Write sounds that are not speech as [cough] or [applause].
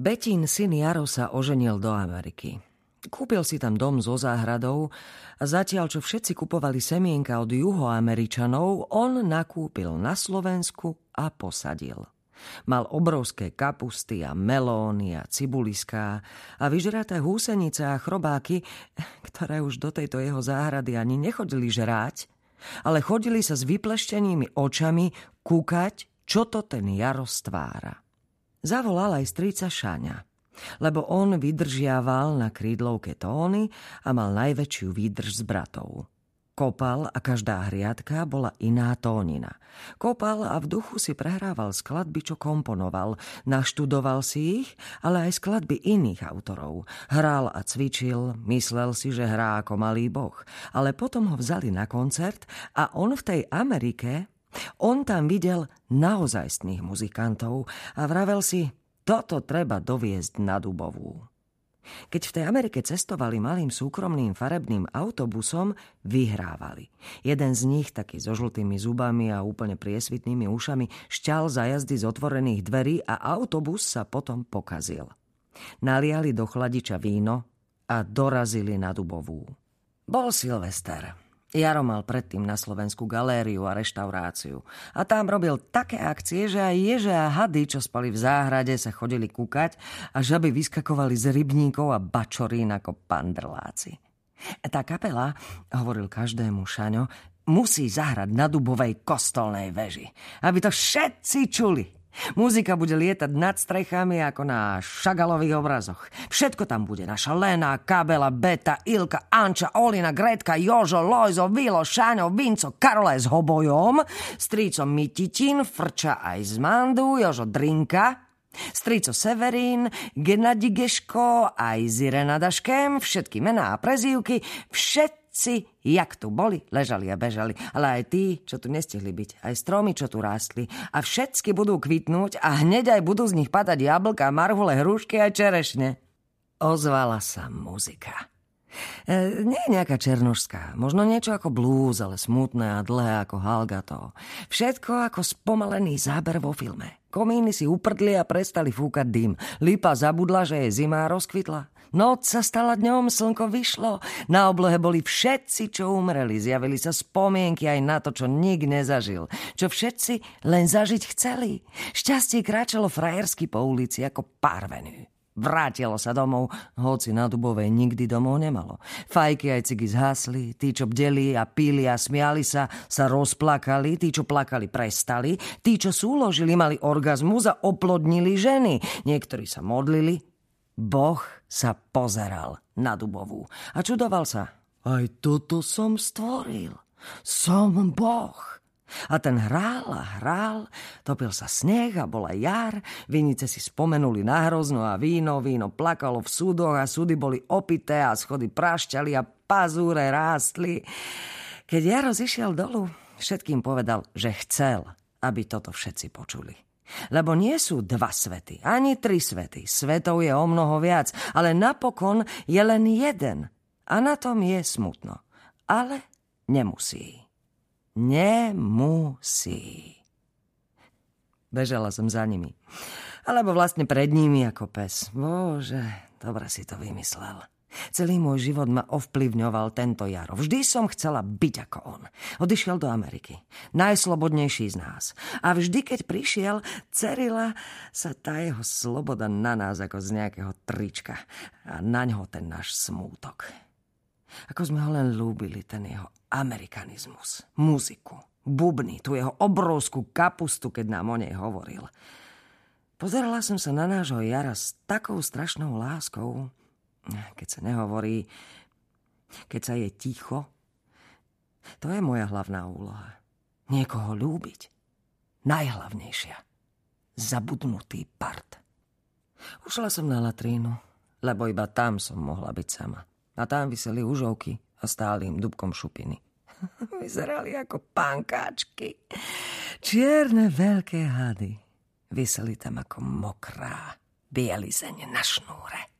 Betín syn Jaro sa oženil do Ameriky. Kúpil si tam dom so záhradou a zatiaľ, čo všetci kupovali semienka od juhoameričanov, on nakúpil na Slovensku a posadil. Mal obrovské kapusty a melóny a cibuliská a vyžraté húsenice a chrobáky, ktoré už do tejto jeho záhrady ani nechodili žráť, ale chodili sa s vypleštenými očami kúkať, čo to ten Jaro stvára. Zavolal aj strica Šáňa lebo on vydržiaval na krídlovke tóny a mal najväčšiu výdrž s bratov. Kopal a každá hriadka bola iná tónina. Kopal a v duchu si prehrával skladby, čo komponoval. Naštudoval si ich, ale aj skladby iných autorov. Hral a cvičil, myslel si, že hrá ako malý boh. Ale potom ho vzali na koncert a on v tej Amerike, on tam videl naozajstných muzikantov a vravel si, toto treba doviezť na Dubovú. Keď v tej Amerike cestovali malým súkromným farebným autobusom, vyhrávali. Jeden z nich, taký so žltými zubami a úplne priesvitnými ušami, šťal za jazdy z otvorených dverí a autobus sa potom pokazil. Naliali do chladiča víno a dorazili na Dubovú. Bol Silvester. Jaro mal predtým na Slovensku galériu a reštauráciu. A tam robil také akcie, že aj ježe a hady, čo spali v záhrade, sa chodili kúkať a žaby vyskakovali z rybníkov a bačorín ako pandrláci. Tá kapela, hovoril každému Šaňo, musí zahrať na dubovej kostolnej veži, aby to všetci čuli. Muzika bude lietať nad strechami ako na šagalových obrazoch. Všetko tam bude. Naša Lena, Kabela, Beta, Ilka, Anča, Olina, Gretka, Jožo, Lojzo, Vilo, Šáňo, Vinco, Karole s hobojom, strýcom Mititin, Frča aj z Mandu, Jožo Drinka, Strico Severín, Gennady Geško, aj Zirena Daškem, všetky mená a prezývky, všet všetci, jak tu boli, ležali a bežali, ale aj tí, čo tu nestihli byť, aj stromy, čo tu rástli. A všetky budú kvitnúť a hneď aj budú z nich padať jablka, marhule, hrušky a čerešne. Ozvala sa muzika. E, nie je nejaká černožská, možno niečo ako blues, ale smutné a dlhé ako halgato. Všetko ako spomalený záber vo filme. Komíny si uprdli a prestali fúkať dym. Lipa zabudla, že je zima a rozkvitla. Noc sa stala dňom, slnko vyšlo. Na oblohe boli všetci, čo umreli. Zjavili sa spomienky aj na to, čo nik nezažil. Čo všetci len zažiť chceli. Šťastie kráčalo frajersky po ulici ako parvenú. Vrátilo sa domov, hoci na Dubovej nikdy domov nemalo. Fajky aj cigy zhasli, tí, čo bdeli a pili a smiali sa, sa rozplakali, tí, čo plakali, prestali, tí, čo súložili, mali orgazmus a oplodnili ženy. Niektorí sa modlili, Boh sa pozeral na Dubovú a čudoval sa. Aj toto som stvoril. Som Boh. A ten hrál a hrál, topil sa sneh a bola jar, vinice si spomenuli na hrozno a víno, víno plakalo v súdoch a súdy boli opité a schody prašťali a pazúre rástli. Keď Jaro zišiel dolu, všetkým povedal, že chcel, aby toto všetci počuli. Lebo nie sú dva svety, ani tri svety. Svetov je o mnoho viac, ale napokon je len jeden. A na tom je smutno. Ale nemusí. Nemusí. Bežala som za nimi. Alebo vlastne pred nimi ako pes. Bože, dobre si to vymyslel. Celý môj život ma ovplyvňoval tento Jaro. Vždy som chcela byť ako on. Odišiel do Ameriky. Najslobodnejší z nás. A vždy, keď prišiel, cerila sa tá jeho sloboda na nás ako z nejakého trička. A na ňo ten náš smútok. Ako sme ho len lúbili, ten jeho amerikanizmus, muziku, bubny, tú jeho obrovskú kapustu, keď nám o nej hovoril. Pozerala som sa na nášho Jara s takou strašnou láskou, keď sa nehovorí, keď sa je ticho, to je moja hlavná úloha. Niekoho ľúbiť. Najhlavnejšia. Zabudnutý part. Ušla som na latrínu, lebo iba tam som mohla byť sama. A tam vyseli užovky a stáli im dubkom šupiny. [laughs] Vyzerali ako pankáčky. Čierne veľké hady. Vyseli tam ako mokrá bielizeň na šnúre.